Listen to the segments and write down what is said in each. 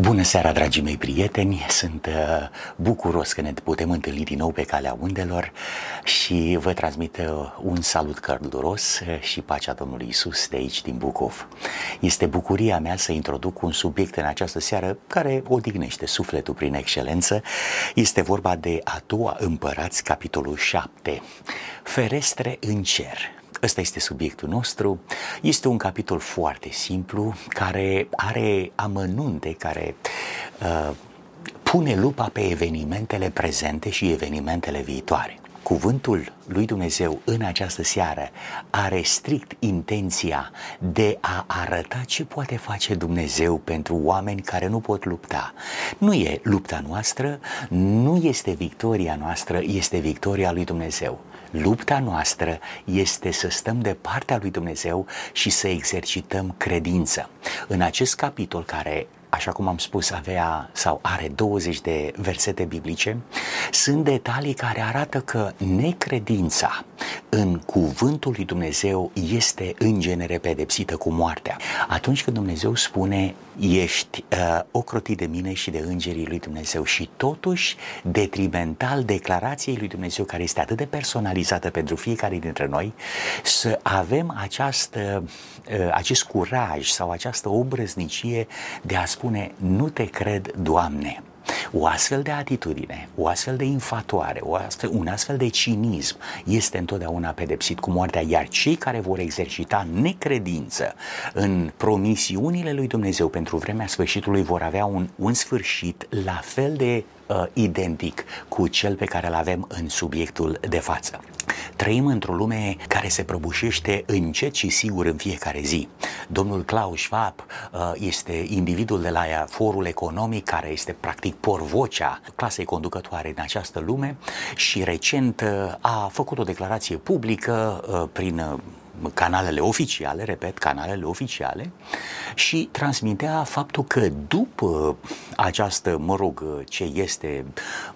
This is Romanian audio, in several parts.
Bună seara, dragii mei prieteni! Sunt uh, bucuros că ne putem întâlni din nou pe calea undelor și vă transmit uh, un salut călduros uh, și pacea Domnului Isus de aici, din Bucov. Este bucuria mea să introduc un subiect în această seară care odihnește sufletul prin excelență. Este vorba de a doua împărați, capitolul 7, ferestre în cer. Ăsta este subiectul nostru. Este un capitol foarte simplu care are amănunte, care uh, pune lupa pe evenimentele prezente și evenimentele viitoare. Cuvântul lui Dumnezeu în această seară are strict intenția de a arăta ce poate face Dumnezeu pentru oameni care nu pot lupta. Nu e lupta noastră, nu este victoria noastră, este victoria lui Dumnezeu. Lupta noastră este să stăm de partea lui Dumnezeu și să exercităm credință. În acest capitol care așa cum am spus, avea sau are 20 de versete biblice, sunt detalii care arată că necredința în cuvântul lui Dumnezeu este în genere pedepsită cu moartea. Atunci când Dumnezeu spune ești uh, ocrotit de mine și de îngerii lui Dumnezeu și totuși detrimental declarației lui Dumnezeu care este atât de personalizată pentru fiecare dintre noi, să avem această, uh, acest curaj sau această obrăznicie de a spune nu te cred, Doamne. O astfel de atitudine, o astfel de infatuare, o astfel, un astfel de cinism este întotdeauna pedepsit cu moartea, iar cei care vor exercita necredință în promisiunile lui Dumnezeu pentru vremea sfârșitului vor avea un, un sfârșit la fel de uh, identic cu cel pe care îl avem în subiectul de față. Trăim într-o lume care se prăbușește încet și sigur în fiecare zi. Domnul Klaus Schwab uh, este individul de la forul economic care este practic porvocea clasei conducătoare în această lume și recent uh, a făcut o declarație publică uh, prin canalele oficiale, repet, canalele oficiale și transmitea faptul că după această, mă rog, ce este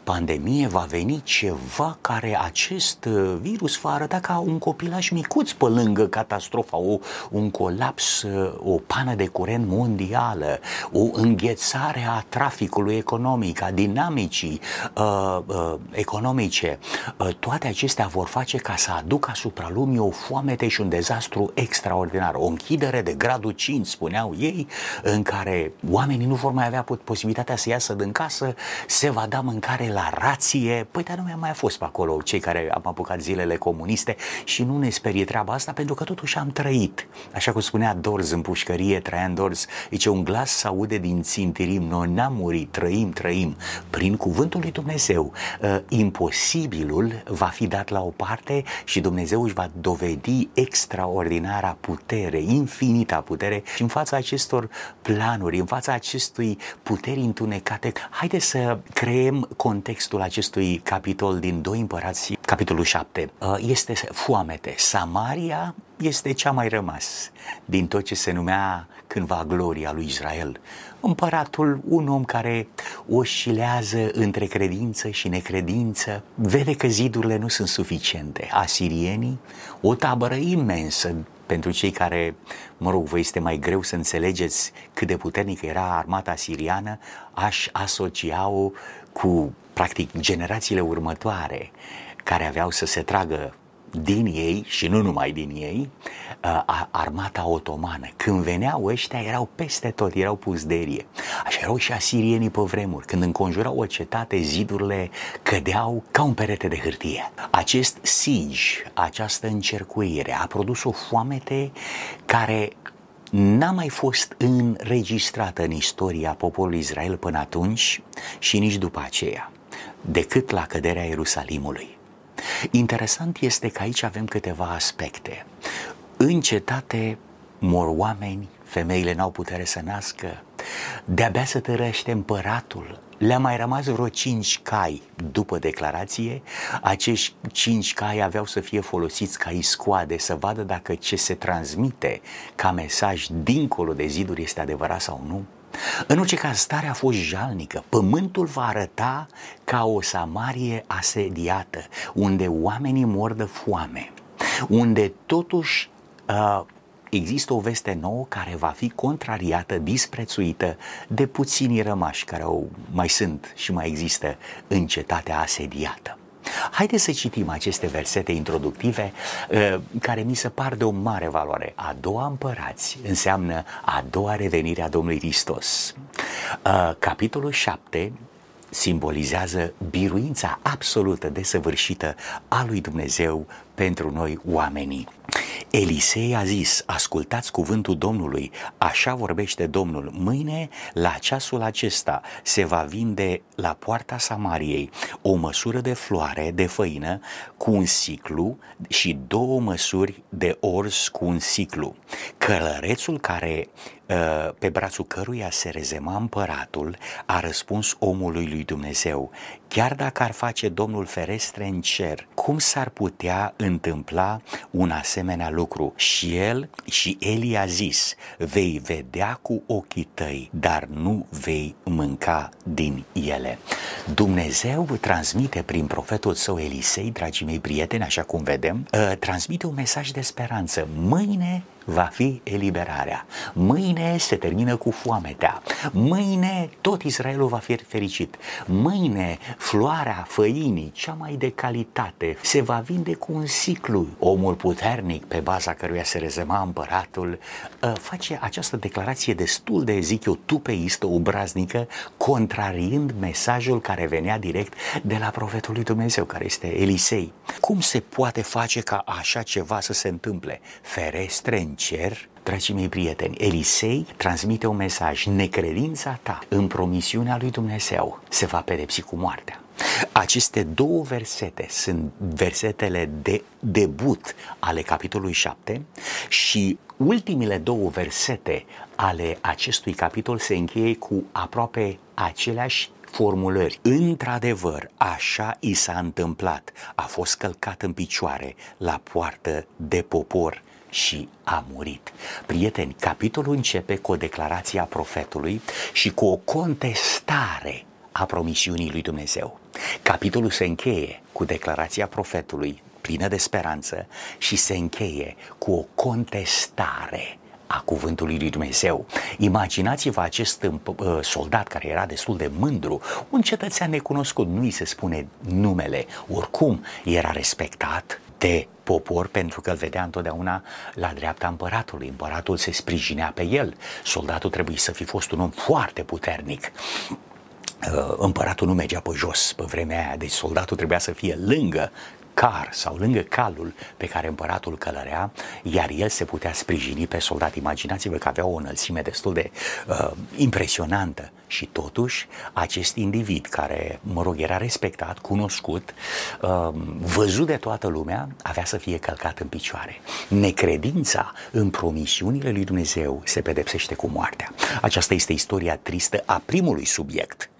pandemie, va veni ceva care acest virus va arăta ca un copilaș micuț pe lângă catastrofa, o, un colaps, o pană de curent mondială, o înghețare a traficului economic, a dinamicii uh, uh, economice. Uh, toate acestea vor face ca să aducă asupra lumii o foamete și un dezastru extraordinar, o închidere de gradul 5, spuneau ei, în care oamenii nu vor mai avea posibilitatea să iasă din casă, se va da mâncare la rație. Păi, dar nu mi-a mai fost pe acolo cei care am apucat zilele comuniste și nu ne sperie treaba asta pentru că totuși am trăit. Așa cum spunea Dorz în pușcărie, Traian Dorz, zice, un glas se aude din țintirim, noi n-am murit, trăim, trăim. Prin cuvântul lui Dumnezeu, uh, imposibilul va fi dat la o parte și Dumnezeu își va dovedi extra extraordinara putere, infinita putere și în fața acestor planuri, în fața acestui puteri întunecate, haide să creăm contextul acestui capitol din 2 împărați, capitolul 7. Uh, este foamete. Samaria este cea mai rămas din tot ce se numea cândva gloria lui Israel. Împăratul, un om care oscilează între credință și necredință, vede că zidurile nu sunt suficiente. Asirienii, o tabără imensă pentru cei care, mă rog, vă este mai greu să înțelegeți cât de puternică era armata siriană, aș asocia-o cu, practic, generațiile următoare care aveau să se tragă din ei și nu numai din ei, uh, armata otomană. Când veneau ăștia, erau peste tot, erau pusderie. Așa erau și asirienii pe vremuri. Când înconjurau o cetate, zidurile cădeau ca un perete de hârtie. Acest siege, această încercuire, a produs o foamete care n-a mai fost înregistrată în istoria poporului Israel până atunci și nici după aceea, decât la căderea Ierusalimului. Interesant este că aici avem câteva aspecte. În cetate mor oameni, femeile n-au putere să nască, de-abia să tărăște împăratul, le-a mai rămas vreo cinci cai după declarație. Acești cinci cai aveau să fie folosiți ca iscoade, să vadă dacă ce se transmite ca mesaj dincolo de ziduri este adevărat sau nu. În orice caz, starea a fost jalnică. Pământul va arăta ca o Samarie asediată, unde oamenii mor de foame, unde totuși uh, există o veste nouă care va fi contrariată, disprețuită de puținii rămași care au, mai sunt și mai există în cetatea asediată. Haideți să citim aceste versete introductive uh, care mi se par de o mare valoare. A doua împărați înseamnă a doua revenire a Domnului Hristos. Uh, capitolul 7 simbolizează biruința absolută desăvârșită a lui Dumnezeu pentru noi oamenii. Elisei a zis, ascultați cuvântul Domnului, așa vorbește Domnul, mâine la ceasul acesta se va vinde la poarta Samariei o măsură de floare de făină cu un ciclu și două măsuri de orz cu un ciclu. Călărețul care ă, pe brațul căruia se rezema împăratul, a răspuns omului lui Dumnezeu, chiar dacă ar face Domnul ferestre în cer, cum s-ar putea întâmpla un asemenea lucru? Și el și Eli a zis, vei vedea cu ochii tăi, dar nu vei mânca din ele. Dumnezeu transmite prin profetul său Elisei, dragii mei prieteni, așa cum vedem, ă, transmite un mesaj de speranță. Mâine va fi eliberarea. Mâine se termină cu foametea. Mâine tot Israelul va fi fericit. Mâine floarea făinii, cea mai de calitate, se va vinde cu un ciclu. Omul puternic, pe baza căruia se rezema împăratul, ă, face această declarație destul de, zic eu, tupeistă, obraznică, contrariind mesajul care venea direct de la profetul lui Dumnezeu, care este Elisei. Cum se poate face ca așa ceva să se întâmple? Ferestre în cer, Dragii mei prieteni, Elisei transmite un mesaj, necredința ta în promisiunea lui Dumnezeu se va pedepsi cu moartea. Aceste două versete sunt versetele de debut ale capitolului 7 și ultimile două versete ale acestui capitol se încheie cu aproape aceleași formulări. Într-adevăr, așa i s-a întâmplat. A fost călcat în picioare la poartă de popor și a murit. Prieteni, capitolul începe cu o declarație a profetului și cu o contestare a promisiunii lui Dumnezeu. Capitolul se încheie cu declarația profetului plină de speranță și se încheie cu o contestare a cuvântului lui Dumnezeu. Imaginați-vă acest uh, soldat care era destul de mândru, un cetățean necunoscut, nu îi se spune numele, oricum era respectat de popor pentru că îl vedea întotdeauna la dreapta împăratului. Împăratul se sprijinea pe el. Soldatul trebuie să fi fost un om foarte puternic. Uh, împăratul nu mergea pe jos pe vremea aia, deci soldatul trebuia să fie lângă car sau lângă calul pe care împăratul călărea, iar el se putea sprijini pe soldat. Imaginați-vă că avea o înălțime destul de uh, impresionantă și totuși acest individ care, mă rog, era respectat, cunoscut, uh, văzut de toată lumea, avea să fie călcat în picioare. Necredința în promisiunile lui Dumnezeu se pedepsește cu moartea. Aceasta este istoria tristă a primului subiect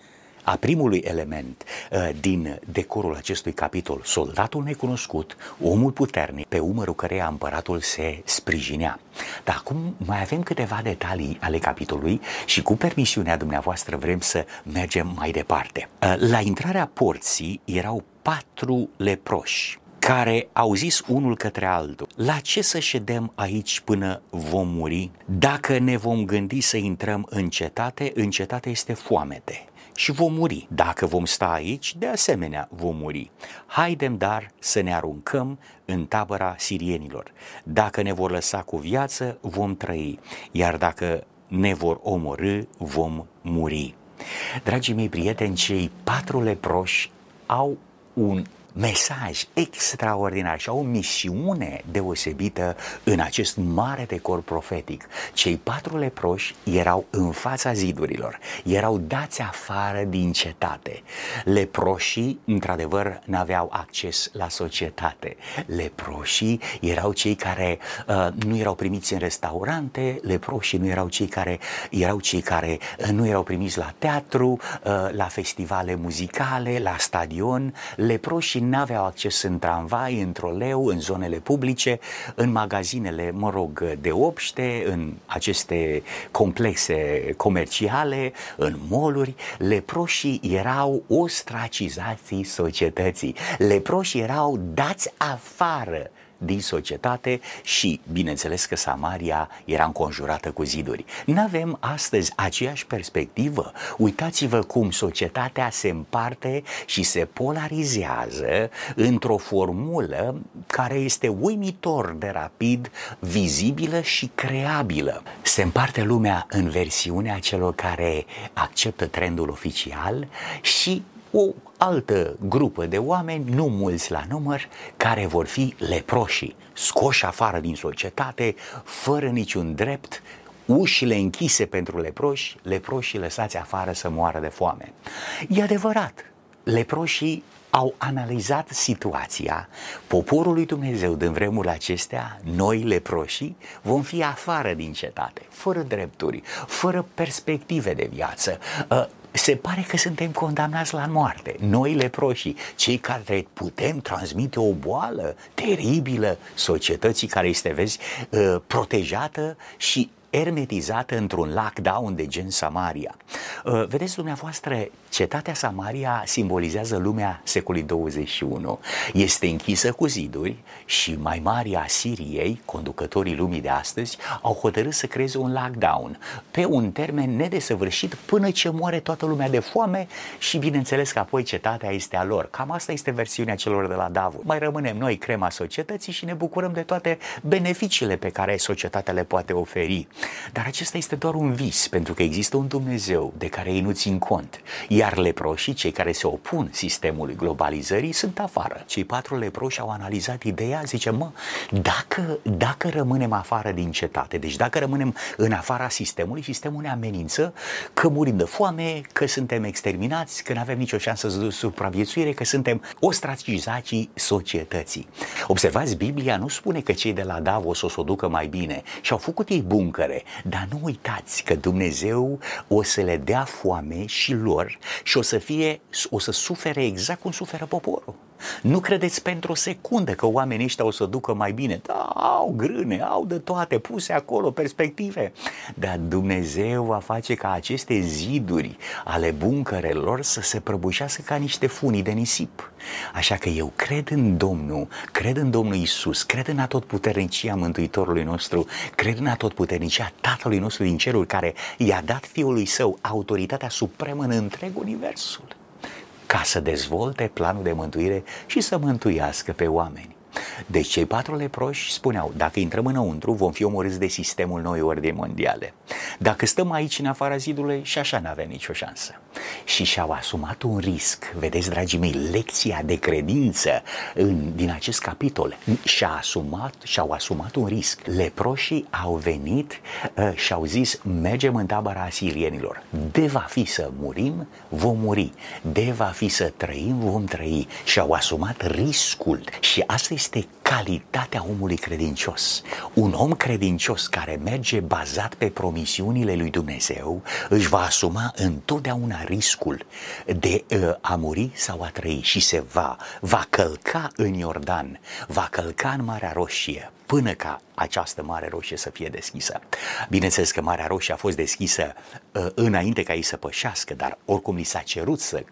a primului element uh, din decorul acestui capitol, soldatul necunoscut, omul puternic, pe umărul căreia împăratul se sprijinea. Dar acum mai avem câteva detalii ale capitolului și cu permisiunea dumneavoastră vrem să mergem mai departe. Uh, la intrarea porții erau patru leproși care au zis unul către altul, la ce să ședem aici până vom muri? Dacă ne vom gândi să intrăm în cetate, în cetate este foamete și vom muri. Dacă vom sta aici, de asemenea vom muri. Haidem dar să ne aruncăm în tabăra sirienilor. Dacă ne vor lăsa cu viață, vom trăi, iar dacă ne vor omorâ, vom muri. Dragii mei prieteni, cei patru leproși au un mesaj extraordinar și au o misiune deosebită în acest mare decor profetic. Cei patru leproși erau în fața zidurilor, erau dați afară din cetate. Leproșii, într-adevăr, n-aveau acces la societate. Leproșii erau cei care uh, nu erau primiți în restaurante, leproșii nu erau cei care erau cei care uh, nu erau primiți la teatru, uh, la festivale muzicale, la stadion. Leproșii n-aveau acces în tramvai, în troleu, în zonele publice, în magazinele, mă rog, de obște, în aceste complexe comerciale, în moluri. Leproșii erau ostracizații societății. Leproșii erau dați afară din societate și, bineînțeles că Samaria era înconjurată cu ziduri. Nu avem astăzi aceeași perspectivă. Uitați-vă cum societatea se împarte și se polarizează într-o formulă care este uimitor de rapid, vizibilă și creabilă. Se împarte lumea în versiunea celor care acceptă trendul oficial și o altă grupă de oameni, nu mulți la număr, care vor fi leproșii, scoși afară din societate, fără niciun drept, ușile închise pentru leproși, leproșii lăsați afară să moară de foame. E adevărat, leproșii au analizat situația. Poporul lui Dumnezeu din vremurile acestea, noi leproșii, vom fi afară din cetate, fără drepturi, fără perspective de viață, ă, se pare că suntem condamnați la moarte. Noi leproșii, cei care putem transmite o boală teribilă societății care este, vezi, ă, protejată și ermetizată într-un lockdown de gen Samaria. Uh, vedeți dumneavoastră, cetatea Samaria simbolizează lumea secolului 21. Este închisă cu ziduri și mai mari a Siriei, conducătorii lumii de astăzi, au hotărât să creeze un lockdown pe un termen nedesăvârșit până ce moare toată lumea de foame și bineînțeles că apoi cetatea este a lor. Cam asta este versiunea celor de la Davos. Mai rămânem noi crema societății și ne bucurăm de toate beneficiile pe care societatea le poate oferi. Dar acesta este doar un vis, pentru că există un Dumnezeu de care ei nu țin cont. Iar leproșii, cei care se opun sistemului globalizării, sunt afară. Cei patru leproși au analizat ideea, zice, mă, dacă, dacă rămânem afară din cetate, deci dacă rămânem în afara sistemului, sistemul ne amenință că murim de foame, că suntem exterminați, că nu avem nicio șansă de supraviețuire, că suntem ostracizații societății. Observați, Biblia nu spune că cei de la Davos o să o ducă mai bine și au făcut ei buncăre dar nu uitați că Dumnezeu o să le dea foame și lor și o să fie, o să sufere exact cum suferă poporul. Nu credeți pentru o secundă că oamenii ăștia o să ducă mai bine. Da, au grâne, au de toate puse acolo, perspective. Dar Dumnezeu va face ca aceste ziduri ale buncărelor să se prăbușească ca niște funii de nisip. Așa că eu cred în Domnul, cred în Domnul Isus, cred în atotputernicia Mântuitorului nostru, cred în atotputernicia Tatălui nostru din cerul care i-a dat Fiului Său autoritatea supremă în întreg Universul ca să dezvolte planul de mântuire și să mântuiască pe oameni. Deci cei patru leproși spuneau, dacă intrăm înăuntru, vom fi omorâți de sistemul noi ordini mondiale. Dacă stăm aici în afara zidului, și așa nu avem nicio șansă. Și și-au asumat un risc. Vedeți, dragii mei, lecția de credință în, din acest capitol și-a asumat, și-au asumat un risc. Leproșii au venit uh, și au zis, mergem în tabăra asirienilor. De va fi să murim, vom muri. De va fi să trăim, vom trăi. Și-au asumat riscul. Și asta este calitatea omului credincios. Un om credincios care merge bazat pe promisiunile lui Dumnezeu își va asuma întotdeauna riscul de uh, a muri sau a trăi și se va, va călca în Iordan, va călca în Marea Roșie până ca această Mare Roșie să fie deschisă. Bineînțeles că Marea Roșie a fost deschisă uh, înainte ca ei să pășească, dar oricum li s-a cerut să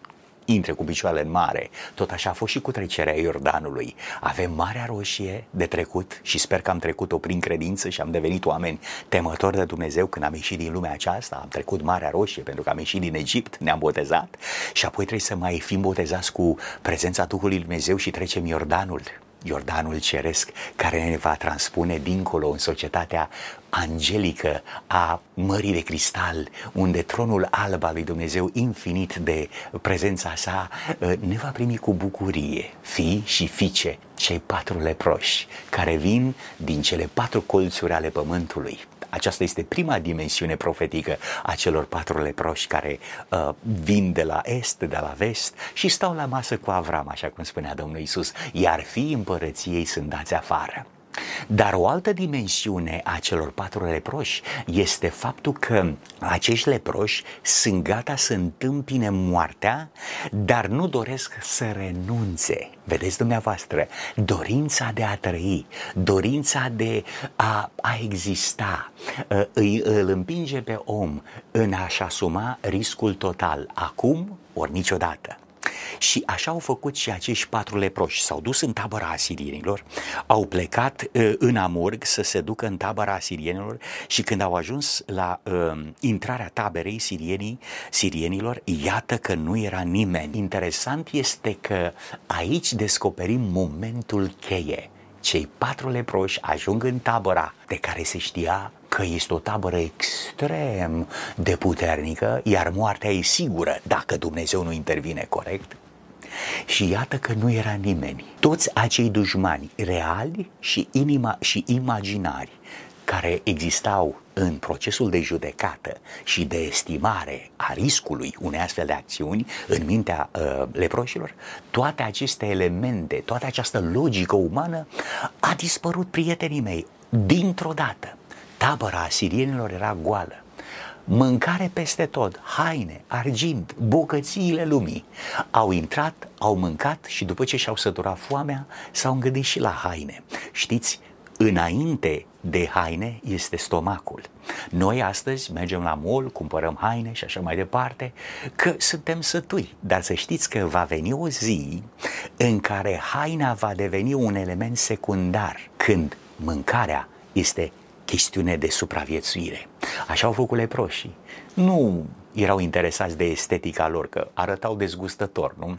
intre cu picioarele în mare. Tot așa a fost și cu trecerea Iordanului. Avem Marea Roșie de trecut și sper că am trecut-o prin credință și am devenit oameni temători de Dumnezeu când am ieșit din lumea aceasta. Am trecut Marea Roșie pentru că am ieșit din Egipt, ne-am botezat și apoi trebuie să mai fim botezați cu prezența Duhului Dumnezeu și trecem Iordanul. Iordanul ceresc care ne va transpune dincolo în societatea angelică a Mării de Cristal, unde tronul alb al lui Dumnezeu, infinit de prezența sa, ă, ne va primi cu bucurie, fii și fiice, cei patru leproși, care vin din cele patru colțuri ale pământului. Aceasta este prima dimensiune profetică a celor patru leproși care uh, vin de la est, de la vest și stau la masă cu Avram, așa cum spunea Domnul Isus, iar fii împărăției sunt dați afară. Dar o altă dimensiune a celor patru leproși este faptul că acești leproși sunt gata să întâmpine moartea, dar nu doresc să renunțe. Vedeți dumneavoastră, dorința de a trăi, dorința de a, a exista, ă, îi, îl împinge pe om în a-și asuma riscul total, acum ori niciodată. Și așa au făcut și acești patru leproși. S-au dus în tabăra asirienilor, au plecat uh, în Amurg să se ducă în tabăra asirienilor și când au ajuns la uh, intrarea taberei sirienii, sirienilor, iată că nu era nimeni. Interesant este că aici descoperim momentul cheie. Cei patru leproși ajung în tabăra de care se știa că este o tabără extrem de puternică, iar moartea e sigură dacă Dumnezeu nu intervine corect. Și iată că nu era nimeni. Toți acei dușmani reali și, inima, și imaginari care existau în procesul de judecată și de estimare a riscului unei astfel de acțiuni în mintea uh, leproșilor, toate aceste elemente, toată această logică umană a dispărut, prietenii mei, dintr-o dată. Tabăra asirienilor era goală. Mâncare peste tot, haine, argint, bogățiile lumii. Au intrat, au mâncat și după ce și-au săturat foamea, s-au îngădit și la haine. Știți, înainte de haine este stomacul. Noi astăzi mergem la mall, cumpărăm haine și așa mai departe, că suntem sătui. Dar să știți că va veni o zi în care haina va deveni un element secundar, când mâncarea este chestiune de supraviețuire. Așa au făcut leproșii. Nu erau interesați de estetica lor, că arătau dezgustător, nu?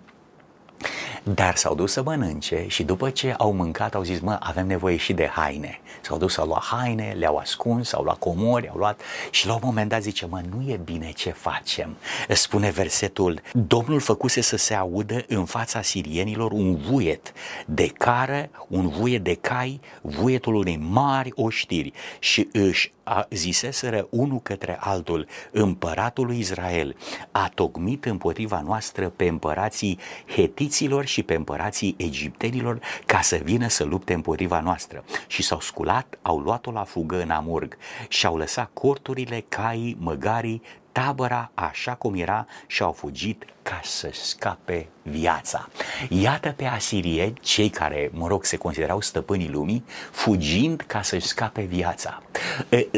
Dar s-au dus să mănânce și după ce au mâncat au zis, mă, avem nevoie și de haine. S-au dus să luat haine, le-au ascuns, au luat comori, au luat și la un moment dat zice, mă, nu e bine ce facem. Spune versetul, Domnul făcuse să se audă în fața sirienilor un vuiet de cară, un vuiet de cai, vuietul unei mari oștiri și își a, ziseseră unul către altul, împăratul lui Israel a tocmit împotriva noastră pe împărații hetiților și pe împărații egiptenilor ca să vină să lupte împotriva noastră. Și s-au sculat, au luat-o la fugă în Amurg și au lăsat corturile, caii, măgarii, tabăra așa cum era și au fugit ca să scape viața. Iată pe asirieni, cei care, mă rog, se considerau stăpânii lumii, fugind ca să scape viața.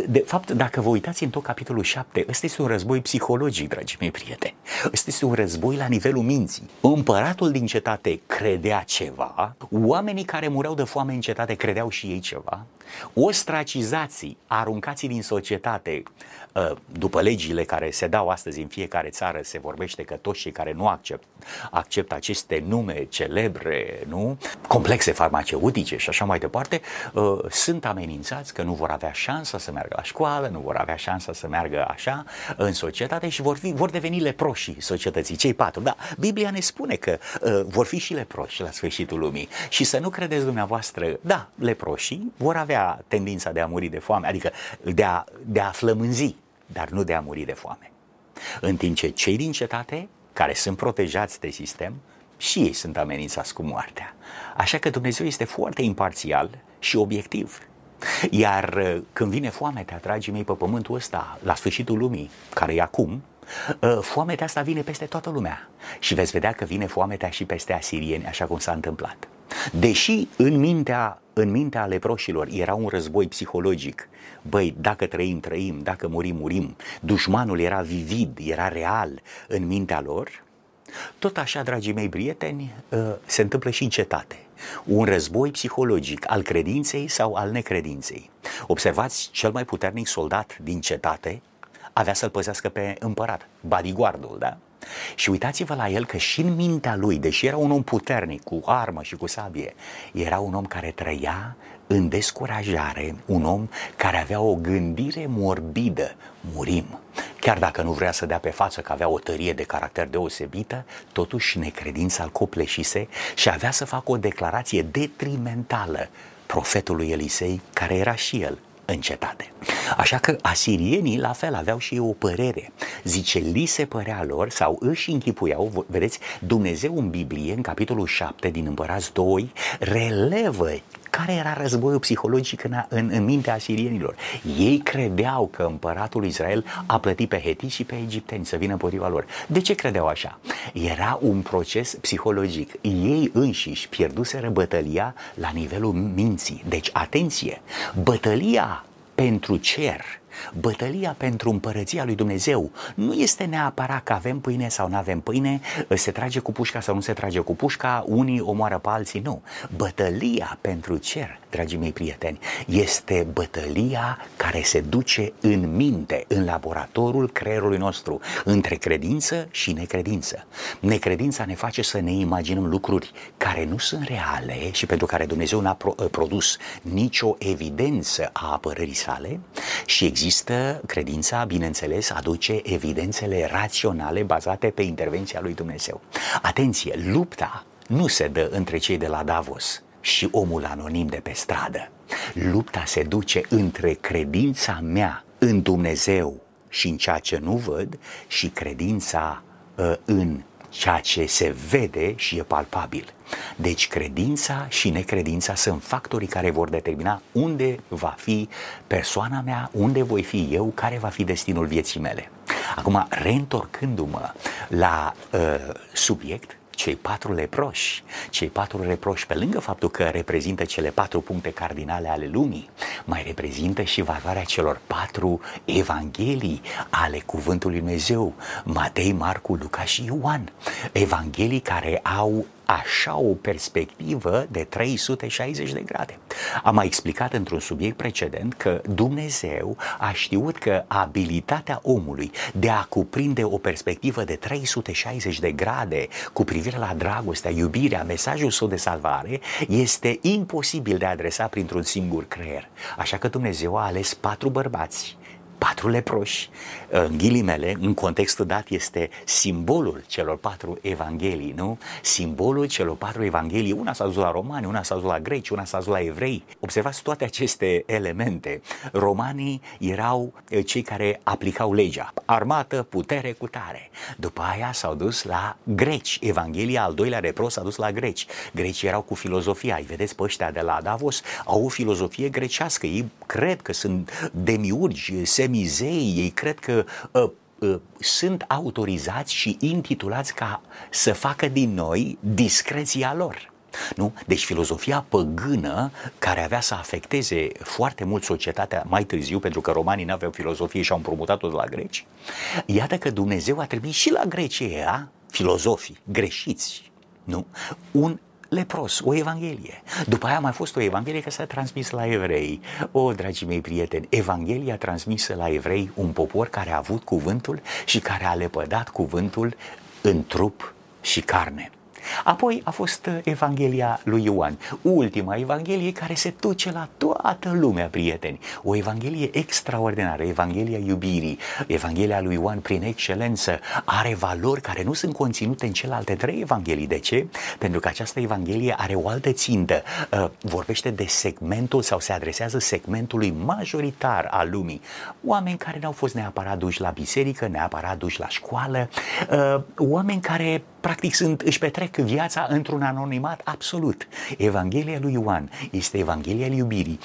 De fapt, dacă vă uitați în tot capitolul 7, ăsta este un război psihologic, dragii mei prieteni. Ăsta este un război la nivelul minții. Împăratul din cetate credea ceva, oamenii care mureau de foame în cetate credeau și ei ceva, ostracizații, aruncații din societate, după legile care se dau astăzi în fiecare țară, se vorbește că toți cei care nu accept, acceptă aceste nume celebre, nu? complexe farmaceutice și așa mai departe, uh, sunt amenințați că nu vor avea șansa să meargă la școală, nu vor avea șansa să meargă așa în societate și vor, fi, vor deveni leproși societății, cei patru. Da, Biblia ne spune că uh, vor fi și leproși la sfârșitul lumii și să nu credeți dumneavoastră, da, leproșii vor avea tendința de a muri de foame, adică de a, de a flămânzi, dar nu de a muri de foame. În timp ce cei din cetate care sunt protejați de sistem, și ei sunt amenințați cu moartea. Așa că Dumnezeu este foarte imparțial și obiectiv. Iar uh, când vine foamea, dragii mei, pe pământul ăsta, la sfârșitul lumii, care e acum, uh, foamea asta vine peste toată lumea. Și veți vedea că vine foamea și peste asirieni, așa cum s-a întâmplat. Deși în mintea, în mintea leproșilor era un război psihologic, băi, dacă trăim, trăim, dacă murim, murim, dușmanul era vivid, era real în mintea lor, tot așa, dragii mei prieteni, ă, se întâmplă și în cetate. Un război psihologic al credinței sau al necredinței. Observați, cel mai puternic soldat din cetate avea să-l păzească pe împărat, bodyguardul, da? Și uitați-vă la el că și în mintea lui, deși era un om puternic, cu armă și cu sabie, era un om care trăia în descurajare, un om care avea o gândire morbidă, murim. Chiar dacă nu vrea să dea pe față că avea o tărie de caracter deosebită, totuși necredința îl copleșise și avea să facă o declarație detrimentală profetului Elisei, care era și el în cetate. Așa că asirienii la fel aveau și o părere. Zice, li se părea lor sau își închipuiau, vedeți, Dumnezeu în Biblie, în capitolul 7 din Împărați 2, relevă care era războiul psihologic în, în, în mintea asirienilor. Ei credeau că împăratul Israel a plătit pe heti și pe egipteni să vină împotriva lor. De ce credeau așa? Era un proces psihologic. Ei înșiși pierduseră bătălia la nivelul minții. Deci, atenție, bătălia pentru cer Bătălia pentru împărăția lui Dumnezeu nu este neapărat că avem pâine sau nu avem pâine, se trage cu pușca sau nu se trage cu pușca, unii omoară pe alții, nu. Bătălia pentru cer, dragii mei prieteni, este bătălia care se duce în minte, în laboratorul creierului nostru, între credință și necredință. Necredința ne face să ne imaginăm lucruri care nu sunt reale și pentru care Dumnezeu n-a produs nicio evidență a apărării sale și există credința, bineînțeles, aduce evidențele raționale bazate pe intervenția lui Dumnezeu. Atenție, lupta nu se dă între cei de la Davos și omul anonim de pe stradă. Lupta se duce între credința mea în Dumnezeu și în ceea ce nu văd și credința uh, în ceea ce se vede și e palpabil. Deci credința și necredința sunt factorii care vor determina unde va fi persoana mea, unde voi fi eu, care va fi destinul vieții mele. Acum, reîntorcându-mă la uh, subiect, cei patru leproși, cei patru reproși, pe lângă faptul că reprezintă cele patru puncte cardinale ale lumii, mai reprezintă și valoarea celor patru evanghelii ale Cuvântului Dumnezeu, Matei, Marcu, Luca și Ioan. Evanghelii care au așa o perspectivă de 360 de grade. Am mai explicat într-un subiect precedent că Dumnezeu a știut că abilitatea omului de a cuprinde o perspectivă de 360 de grade cu privire la dragostea, iubirea, mesajul său de salvare este imposibil de adresa printr-un singur creier. Așa că Dumnezeu a ales patru bărbați patru leproși, în ghilimele, în contextul dat, este simbolul celor patru evanghelii, nu? Simbolul celor patru evanghelii, una s-a dus la romani, una s-a dus la greci, una s-a dus la evrei. Observați toate aceste elemente. Romanii erau eh, cei care aplicau legea, armată, putere, cu tare. După aia s-au dus la greci. Evanghelia al doilea repros s-a dus la greci. Grecii erau cu filozofia. Îi vedeți pe ăștia de la Davos, au o filozofie grecească. Ei cred că sunt demiurgi, semi mizei, ei cred că uh, uh, sunt autorizați și intitulați ca să facă din noi discreția lor. Nu? Deci filozofia păgână care avea să afecteze foarte mult societatea mai târziu, pentru că romanii nu aveau filozofie și au împrumutat-o de la greci, iată că Dumnezeu a trebuit și la Grecia, filozofii greșiți, nu? un lepros, o evanghelie. După aia a mai fost o evanghelie care s-a transmis la evrei. O, dragii mei prieteni, evanghelia transmisă la evrei, un popor care a avut cuvântul și care a lepădat cuvântul în trup și carne. Apoi a fost uh, Evanghelia lui Ioan, ultima Evanghelie care se duce la toată lumea, prieteni. O Evanghelie extraordinară, Evanghelia iubirii. Evanghelia lui Ioan, prin excelență, are valori care nu sunt conținute în celelalte trei Evanghelii. De ce? Pentru că această Evanghelie are o altă țintă. Uh, vorbește de segmentul sau se adresează segmentului majoritar al lumii. Oameni care n-au fost neapărat duși la biserică, neapărat duși la școală, uh, oameni care practic sunt, își petrec viața într-un anonimat absolut. Evanghelia lui Ioan este Evanghelia iubirii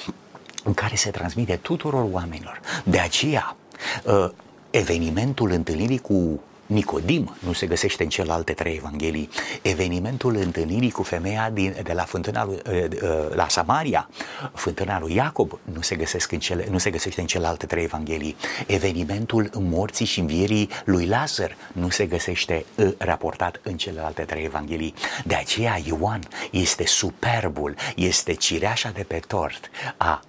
în care se transmite tuturor oamenilor. De aceea, uh, evenimentul întâlnirii cu Nicodim nu se găsește în celelalte trei evanghelii. Evenimentul întâlnirii cu femeia din, de la fântâna lui, eh, eh, la Samaria, fântâna lui Iacob, nu se, găsesc în cele, nu se găsește în celelalte trei evanghelii. Evenimentul morții și învierii lui Lazar nu se găsește eh, raportat în celelalte trei evanghelii. De aceea Ioan este superbul, este cireașa de pe tort a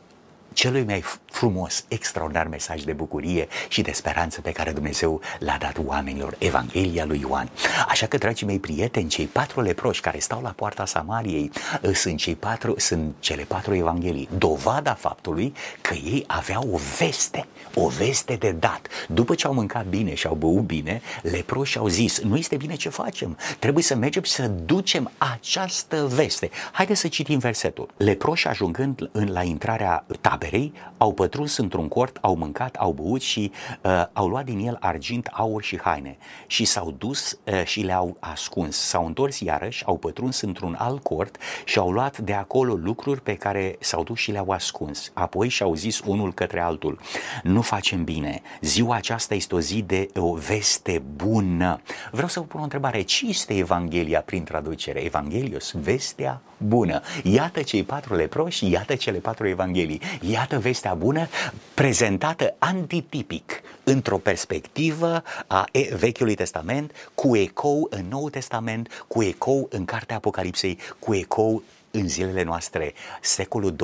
celui mai frumos, extraordinar mesaj de bucurie și de speranță pe care Dumnezeu l-a dat oamenilor, Evanghelia lui Ioan. Așa că, dragii mei prieteni, cei patru leproși care stau la poarta Samariei ă, sunt, cei patru, sunt cele patru Evanghelii, dovada faptului că ei aveau o veste, o veste de dat. După ce au mâncat bine și au băut bine, leproși au zis, nu este bine ce facem, trebuie să mergem să ducem această veste. Haideți să citim versetul. Leproși ajungând în, la intrarea taberei, au pătruns într-un cort, au mâncat, au băut și uh, au luat din el argint, aur și haine și s-au dus uh, și le-au ascuns. S-au întors iarăși, au pătruns într-un alt cort și au luat de acolo lucruri pe care s-au dus și le-au ascuns. Apoi și-au zis unul către altul, nu facem bine, ziua aceasta este o zi de o veste bună. Vreau să vă pun o întrebare, ce este Evanghelia prin traducere? Evanghelios, vestea bună. Iată cei patru leproși, iată cele patru evanghelii. Iată vestea bună prezentată antitipic într-o perspectivă a Vechiului Testament, cu ecou în Noul Testament, cu ecou în Cartea Apocalipsei, cu ecou în zilele noastre, secolul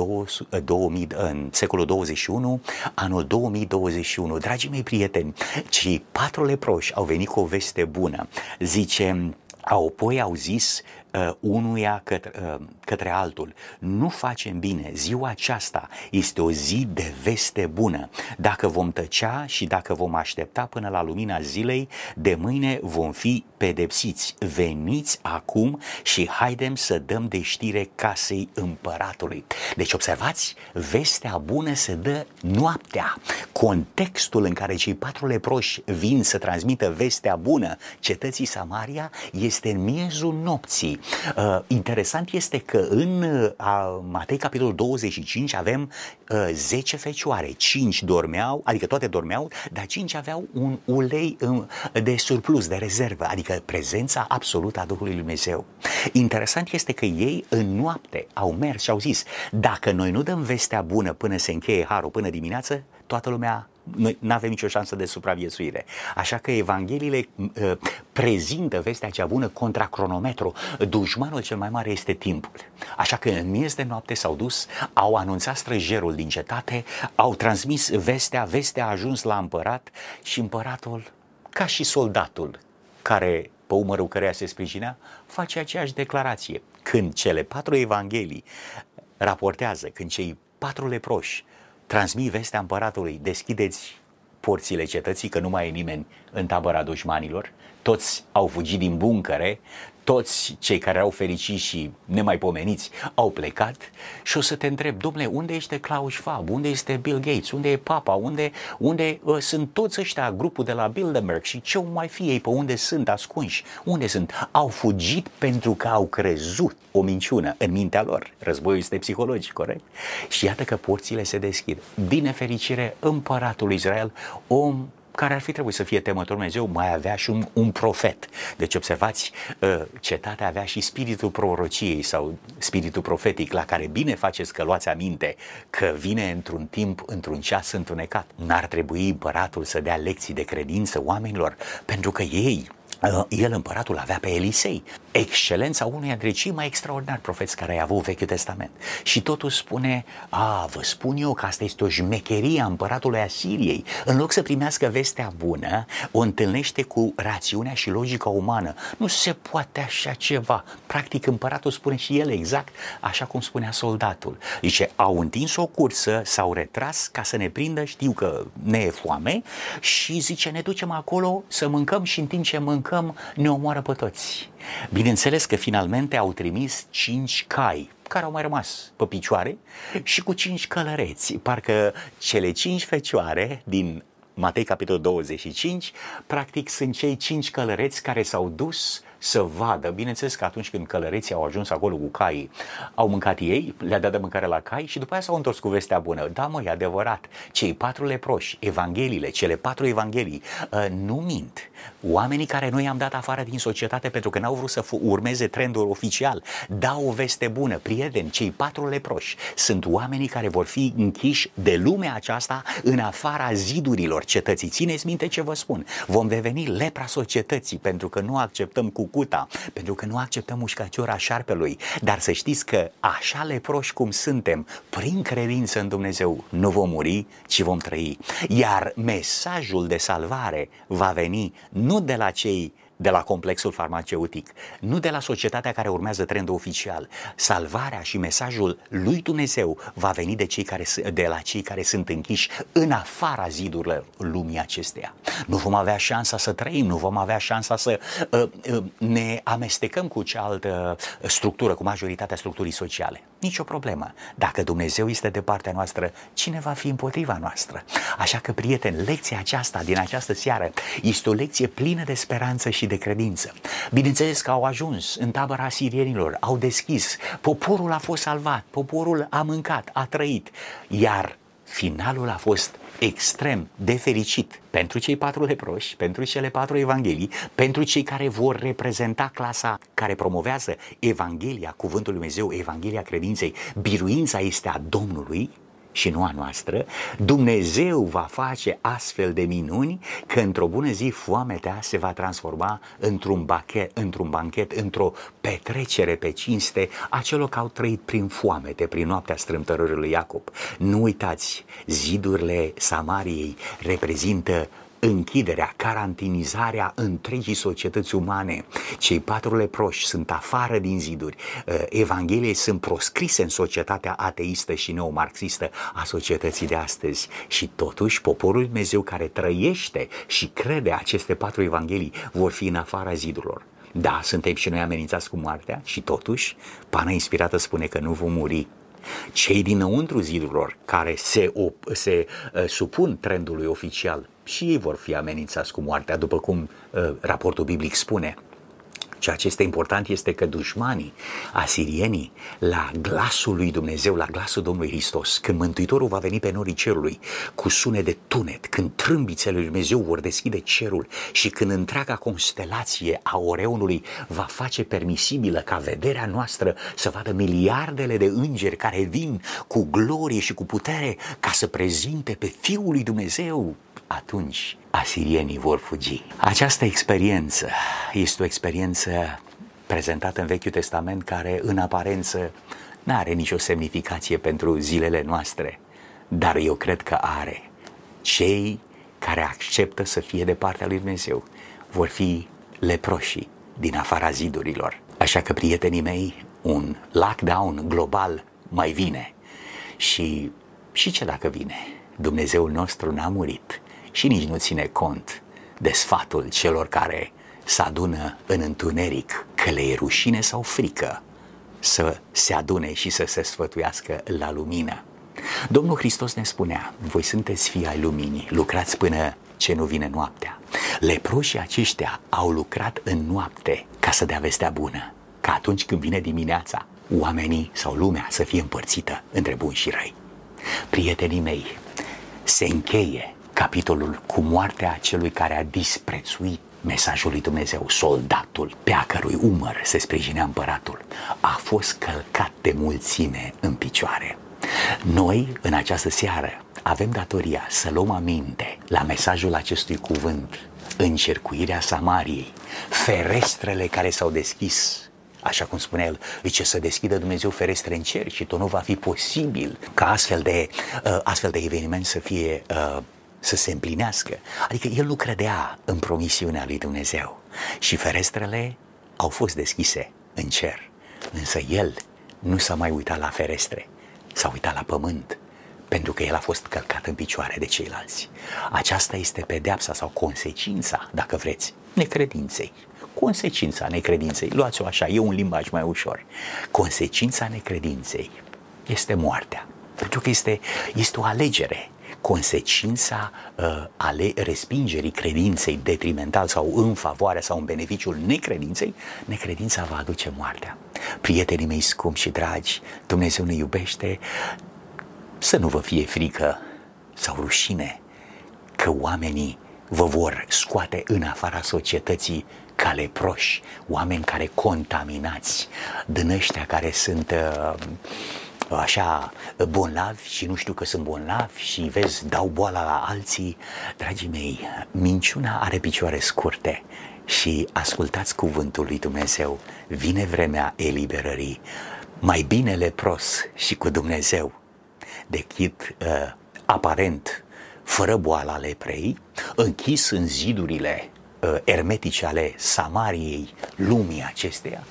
2000, în secolul 21, anul 2021. Dragii mei prieteni, cei patru leproși au venit cu o veste bună. Zice, apoi au zis uh, unuia către, uh, către altul. Nu facem bine, ziua aceasta este o zi de veste bună. Dacă vom tăcea și dacă vom aștepta până la lumina zilei, de mâine vom fi pedepsiți. Veniți acum și haidem să dăm de știre casei împăratului. Deci observați, vestea bună se dă noaptea. Contextul în care cei patru leproși vin să transmită vestea bună cetății Samaria este în miezul nopții. Uh, interesant este că în uh, Matei capitolul 25 avem uh, 10 fecioare, 5 dormeau, adică toate dormeau, dar 5 aveau un ulei uh, de surplus, de rezervă, adică prezența absolută a Duhului Lui Dumnezeu. Interesant este că ei în noapte au mers și au zis, dacă noi nu dăm vestea bună până se încheie harul, până dimineață, toată lumea noi nu avem nicio șansă de supraviețuire. Așa că Evangheliile uh, prezintă vestea cea bună contra cronometru. Dușmanul cel mai mare este timpul. Așa că în miez de noapte s-au dus, au anunțat străjerul din cetate, au transmis vestea, vestea a ajuns la împărat și împăratul, ca și soldatul care pe umărul căreia se sprijinea, face aceeași declarație. Când cele patru evanghelii raportează, când cei patru leproși transmit vestea împăratului, deschideți porțile cetății, că nu mai e nimeni în tabăra dușmanilor, toți au fugit din buncăre, toți cei care au fericit și nemaipomeniți au plecat. Și o să te întreb, domnule, unde este Klaus Schwab, unde este Bill Gates, unde e Papa, unde, unde uh, sunt toți ăștia, grupul de la Bilderberg? Și ce mai fi ei, pe unde sunt ascunși, unde sunt? Au fugit pentru că au crezut o minciună în mintea lor. Războiul este psihologic, corect? Și iată că porțile se deschid. Din nefericire, împăratul Israel, om care ar fi trebuit să fie temător Dumnezeu, mai avea și un, un profet. Deci observați, uh, cetatea avea și spiritul prorociei sau spiritul profetic la care bine faceți că luați aminte că vine într-un timp, într-un ceas întunecat. N-ar trebui împăratul să dea lecții de credință oamenilor pentru că ei Uh, el, împăratul, avea pe Elisei, excelența unuia dintre cei mai extraordinari profeți care ai avut Vechiul Testament. Și totul spune, a, vă spun eu că asta este o jmecherie a împăratului Asiriei. În loc să primească vestea bună, o întâlnește cu rațiunea și logica umană. Nu se poate așa ceva. Practic, împăratul spune și el exact așa cum spunea soldatul. Zice, au întins o cursă, s-au retras ca să ne prindă, știu că ne e foame, și zice, ne ducem acolo să mâncăm și în timp ce mâncăm, mâncăm ne omoară pe toți. Bineînțeles că finalmente au trimis cinci cai care au mai rămas pe picioare și cu cinci călăreți. Parcă cele cinci fecioare din Matei capitolul 25, practic sunt cei cinci călăreți care s-au dus să vadă. Bineînțeles că atunci când călăreții au ajuns acolo cu caii, au mâncat ei, le-a dat de mâncare la cai și după aia s-au întors cu vestea bună. Da, mă, e adevărat. Cei patru leproși, evangheliile, cele patru evanghelii, uh, nu mint. Oamenii care noi am dat afară din societate pentru că n-au vrut să urmeze trendul oficial, dau o veste bună. Prieteni, cei patru leproși sunt oamenii care vor fi închiși de lumea aceasta în afara zidurilor cetății. Țineți minte ce vă spun. Vom deveni lepra societății pentru că nu acceptăm cu cucuta, pentru că nu acceptăm mușcăciura șarpelui. Dar să știți că așa leproși cum suntem, prin credință în Dumnezeu, nu vom muri, ci vom trăi. Iar mesajul de salvare va veni nu de la cei de la complexul farmaceutic, nu de la societatea care urmează trendul oficial. Salvarea și mesajul lui Dumnezeu va veni de, cei care, de la cei care sunt închiși în afara zidurilor lumii acesteia. Nu vom avea șansa să trăim, nu vom avea șansa să uh, uh, ne amestecăm cu cealaltă structură, cu majoritatea structurii sociale. Nicio problemă. Dacă Dumnezeu este de partea noastră, cine va fi împotriva noastră? Așa că, prieteni, lecția aceasta din această seară este o lecție plină de speranță și de credință. Bineînțeles că au ajuns în tabăra sirienilor, au deschis, poporul a fost salvat, poporul a mâncat, a trăit, iar finalul a fost extrem de fericit pentru cei patru leproși, pentru cele patru evanghelii, pentru cei care vor reprezenta clasa care promovează Evanghelia, Cuvântul Lui Dumnezeu, Evanghelia credinței, biruința este a Domnului, și nu a noastră, Dumnezeu va face astfel de minuni că într-o bună zi foametea se va transforma într-un, bachet, într-un banchet, într-o petrecere pe cinste a celor care au trăit prin foamete, prin noaptea strâmtărării lui Iacob. Nu uitați, zidurile Samariei reprezintă închiderea, carantinizarea întregii societăți umane. Cei patru leproși sunt afară din ziduri. Uh, Evangheliei sunt proscrise în societatea ateistă și neomarxistă a societății de astăzi. Și totuși poporul Dumnezeu care trăiește și crede aceste patru evanghelii vor fi în afara zidurilor. Da, suntem și noi amenințați cu moartea și totuși pana inspirată spune că nu vom muri cei dinăuntru zidurilor care se, op- se uh, supun trendului oficial și ei vor fi amenințați cu moartea, după cum uh, raportul biblic spune. Ceea ce este important este că dușmanii, asirienii, la glasul lui Dumnezeu, la glasul Domnului Hristos, când Mântuitorul va veni pe norii cerului cu sune de tunet, când trâmbițele lui Dumnezeu vor deschide cerul și când întreaga constelație a Oreonului va face permisibilă ca vederea noastră să vadă miliardele de îngeri care vin cu glorie și cu putere ca să prezinte pe Fiul lui Dumnezeu atunci asirienii vor fugi. Această experiență este o experiență prezentată în Vechiul Testament care în aparență nu are nicio semnificație pentru zilele noastre, dar eu cred că are. Cei care acceptă să fie de partea lui Dumnezeu vor fi leproșii din afara zidurilor. Așa că, prietenii mei, un lockdown global mai vine. Și, și ce dacă vine? Dumnezeul nostru n-a murit și nici nu ține cont de sfatul celor care se adună în întuneric, că le e rușine sau frică să se adune și să se sfătuiască la lumină. Domnul Hristos ne spunea, voi sunteți fii ai luminii, lucrați până ce nu vine noaptea. Leproșii aceștia au lucrat în noapte ca să dea vestea bună, ca atunci când vine dimineața, oamenii sau lumea să fie împărțită între buni și răi. Prietenii mei, se încheie capitolul cu moartea celui care a disprețuit mesajul lui Dumnezeu, soldatul pe a cărui umăr se sprijinea împăratul, a fost călcat de mulțime în picioare. Noi, în această seară, avem datoria să luăm aminte la mesajul acestui cuvânt, încercuirea Samariei, ferestrele care s-au deschis așa cum spunea el, zice să deschidă Dumnezeu ferestre în cer și tot nu va fi posibil ca astfel de, uh, astfel de eveniment să fie uh, să se împlinească. Adică el nu credea în promisiunea lui Dumnezeu și ferestrele au fost deschise în cer, însă el nu s-a mai uitat la ferestre, s-a uitat la pământ, pentru că el a fost călcat în picioare de ceilalți. Aceasta este pedeapsa sau consecința, dacă vreți, necredinței. Consecința necredinței, luați-o așa, e un limbaj mai ușor. Consecința necredinței este moartea, pentru că este, este o alegere consecința uh, ale respingerii credinței detrimental sau în favoarea sau în beneficiul necredinței, necredința va aduce moartea. Prietenii mei scumpi și dragi, Dumnezeu ne iubește, să nu vă fie frică sau rușine că oamenii vă vor scoate în afara societății ca leproși, oameni care contaminați, din ăștia care sunt uh, așa bolnavi și nu știu că sunt bolnavi și vezi, dau boala la alții. Dragii mei, minciuna are picioare scurte și ascultați cuvântul lui Dumnezeu. Vine vremea eliberării. Mai bine lepros și cu Dumnezeu decât uh, aparent fără boala leprei, închis în zidurile uh, ermetice ale Samariei, lumii acesteia,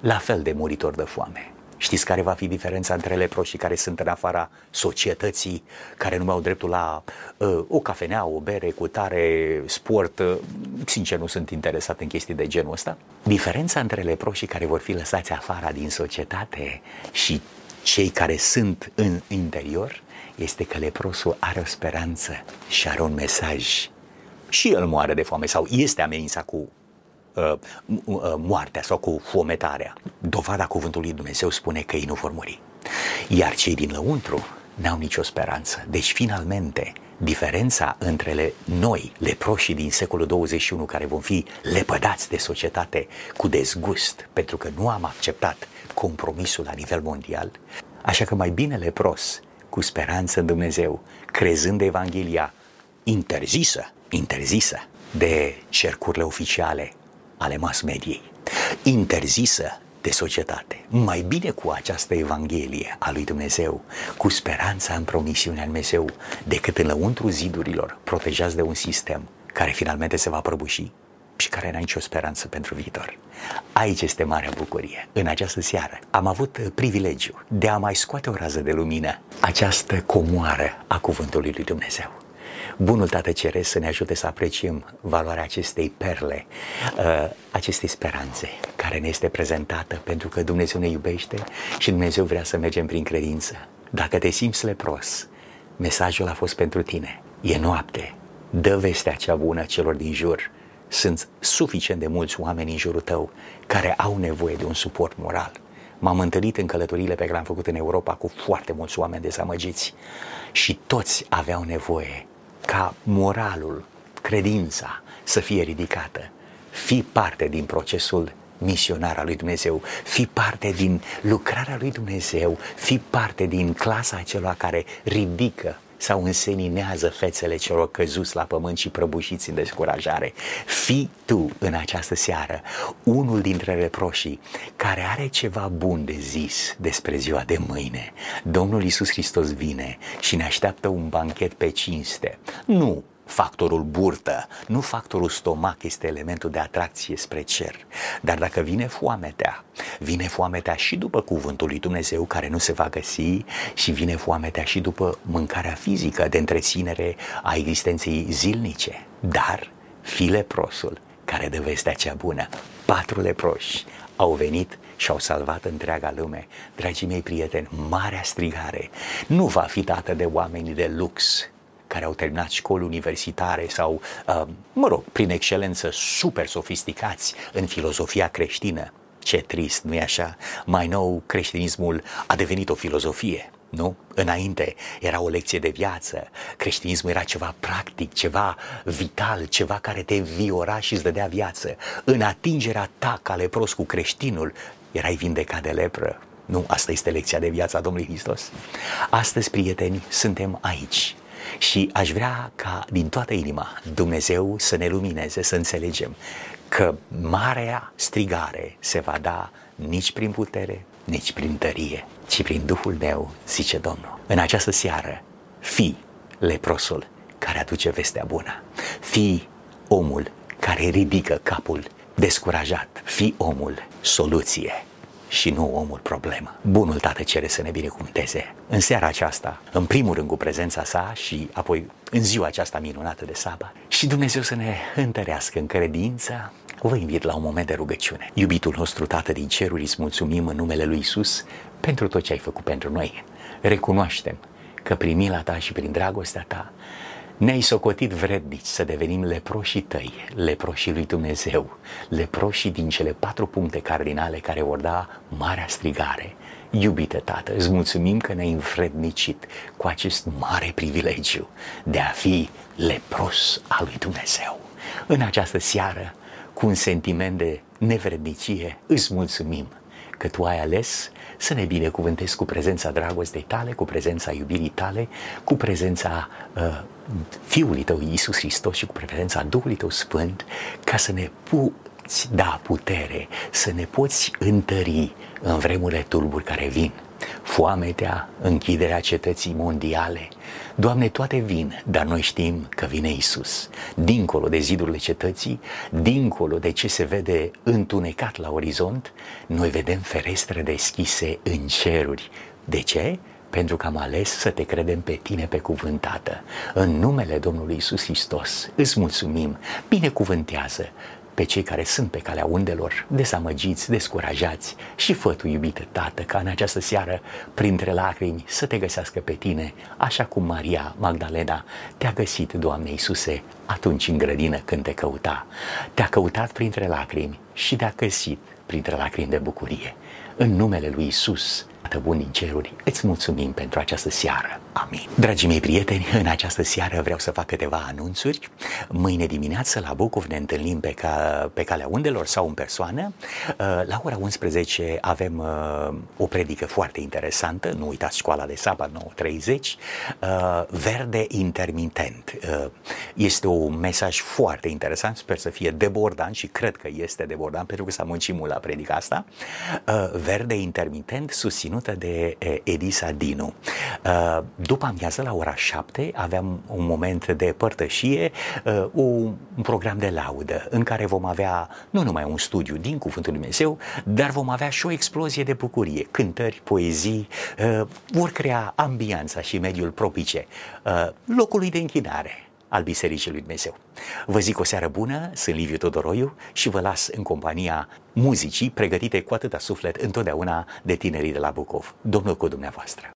la fel de muritor de foame. Știți care va fi diferența între leproșii care sunt în afara societății, care nu mai au dreptul la uh, o cafenea, o bere, cu tare, sport? Uh, sincer, nu sunt interesat în chestii de genul ăsta. Diferența între leproșii care vor fi lăsați afara din societate și cei care sunt în interior este că leprosul are o speranță și are un mesaj. Și el moare de foame sau este amenințat cu Uh, uh, moartea sau cu fometarea. Dovada cuvântului Dumnezeu spune că ei nu vor muri. Iar cei din lăuntru n-au nicio speranță. Deci, finalmente, diferența între le, noi, leproșii din secolul 21, care vom fi lepădați de societate cu dezgust, pentru că nu am acceptat compromisul la nivel mondial, așa că mai bine lepros cu speranță în Dumnezeu, crezând Evanghelia interzisă, interzisă de cercurile oficiale ale mass mediei, interzisă de societate. Mai bine cu această Evanghelie a lui Dumnezeu, cu speranța în promisiunea lui Dumnezeu, decât în lăuntru zidurilor, protejați de un sistem care finalmente se va prăbuși și care n-a nicio speranță pentru viitor. Aici este marea bucurie. În această seară am avut privilegiu de a mai scoate o rază de lumină această comoară a cuvântului lui Dumnezeu. Bunul Tată Ceresc să ne ajute să apreciem valoarea acestei perle, uh, acestei speranțe care ne este prezentată pentru că Dumnezeu ne iubește și Dumnezeu vrea să mergem prin credință. Dacă te simți lepros, mesajul a fost pentru tine. E noapte, dă vestea cea bună celor din jur. Sunt suficient de mulți oameni în jurul tău care au nevoie de un suport moral. M-am întâlnit în călătorile pe care le-am făcut în Europa cu foarte mulți oameni dezamăgiți și toți aveau nevoie ca moralul, credința să fie ridicată. Fi parte din procesul misionar al lui Dumnezeu, fi parte din lucrarea lui Dumnezeu, fi parte din clasa acelor care ridică sau înseninează fețele celor căzuți la pământ și prăbușiți în descurajare. Fii tu în această seară unul dintre reproșii care are ceva bun de zis despre ziua de mâine. Domnul Isus Hristos vine și ne așteaptă un banchet pe cinste. Nu factorul burtă, nu factorul stomac este elementul de atracție spre cer. Dar dacă vine foametea, vine foametea și după cuvântul lui Dumnezeu care nu se va găsi și vine foametea și după mâncarea fizică de întreținere a existenței zilnice. Dar fi leprosul care dă vestea cea bună. Patru leproși au venit și au salvat întreaga lume. Dragii mei prieteni, marea strigare nu va fi dată de oamenii de lux, care au terminat școli universitare sau, uh, mă rog, prin excelență super sofisticați în filozofia creștină. Ce trist, nu-i așa? Mai nou, creștinismul a devenit o filozofie. Nu? Înainte era o lecție de viață, creștinismul era ceva practic, ceva vital, ceva care te înviora și îți dădea viață. În atingerea ta ca lepros cu creștinul, erai vindecat de lepră. Nu, asta este lecția de viață a Domnului Hristos. Astăzi, prieteni, suntem aici și aș vrea ca din toată inima Dumnezeu să ne lumineze, să înțelegem că marea strigare se va da nici prin putere, nici prin tărie, ci prin Duhul meu, zice Domnul. În această seară, fi leprosul care aduce vestea bună. Fi omul care ridică capul descurajat. Fi omul soluție și nu omul problemă. Bunul Tată cere să ne binecuvânteze în seara aceasta, în primul rând cu prezența sa și apoi în ziua aceasta minunată de sabat. Și Dumnezeu să ne întărească în credință, Vă invit la un moment de rugăciune. Iubitul nostru Tată din ceruri, îți mulțumim în numele Lui Isus pentru tot ce ai făcut pentru noi. Recunoaștem că prin mila ta și prin dragostea ta ne-ai socotit vrednici să devenim leproșii tăi, leproșii lui Dumnezeu, leproșii din cele patru puncte cardinale care vor da marea strigare. Iubite Tată, îți mulțumim că ne-ai învrednicit cu acest mare privilegiu de a fi lepros al lui Dumnezeu. În această seară, cu un sentiment de nevrednicie, îți mulțumim că Tu ai ales să ne binecuvântezi cu prezența dragostei tale, cu prezența iubirii tale, cu prezența uh, Fiului tău Iisus Hristos și cu prezența Duhului tău Sfânt, ca să ne poți da putere, să ne poți întări în vremurile tulburi care vin. Foametea, închiderea cetății mondiale, Doamne, toate vin, dar noi știm că vine Isus. Dincolo de zidurile cetății, dincolo de ce se vede întunecat la orizont, noi vedem ferestre deschise în ceruri. De ce? pentru că am ales să te credem pe tine pe cuvântată. În numele Domnului Isus Hristos îți mulțumim, binecuvântează pe cei care sunt pe calea undelor, dezamăgiți, descurajați și fă tu, iubite Tată, ca în această seară, printre lacrimi, să te găsească pe tine, așa cum Maria Magdalena te-a găsit, Doamne Iisuse, atunci în grădină când te căuta. Te-a căutat printre lacrimi și te-a găsit printre lacrimi de bucurie. În numele lui Isus, Tată bun din ceruri, îți mulțumim pentru această seară. Amin. Dragii mei prieteni, în această seară vreau să fac câteva anunțuri. Mâine dimineață la Bucov ne întâlnim pe, ca, pe calea undelor sau în persoană. Uh, la ora 11 avem uh, o predică foarte interesantă, nu uitați școala de sabat 9.30, uh, verde intermitent. Este un mesaj foarte interesant, sper să fie debordant și cred că este debordant pentru că s-a muncit mult la predica asta. Verde intermitent susținut susținută de Edisa Dinu. După amiază, la ora 7, aveam un moment de părtășie, un program de laudă în care vom avea nu numai un studiu din Cuvântul Lui Dumnezeu, dar vom avea și o explozie de bucurie, cântări, poezii, vor crea ambianța și mediul propice locului de închinare al Bisericii lui Dumnezeu. Vă zic o seară bună, sunt Liviu Todoroiu și vă las în compania muzicii pregătite cu atâta suflet întotdeauna de tinerii de la Bucov. Domnul cu dumneavoastră!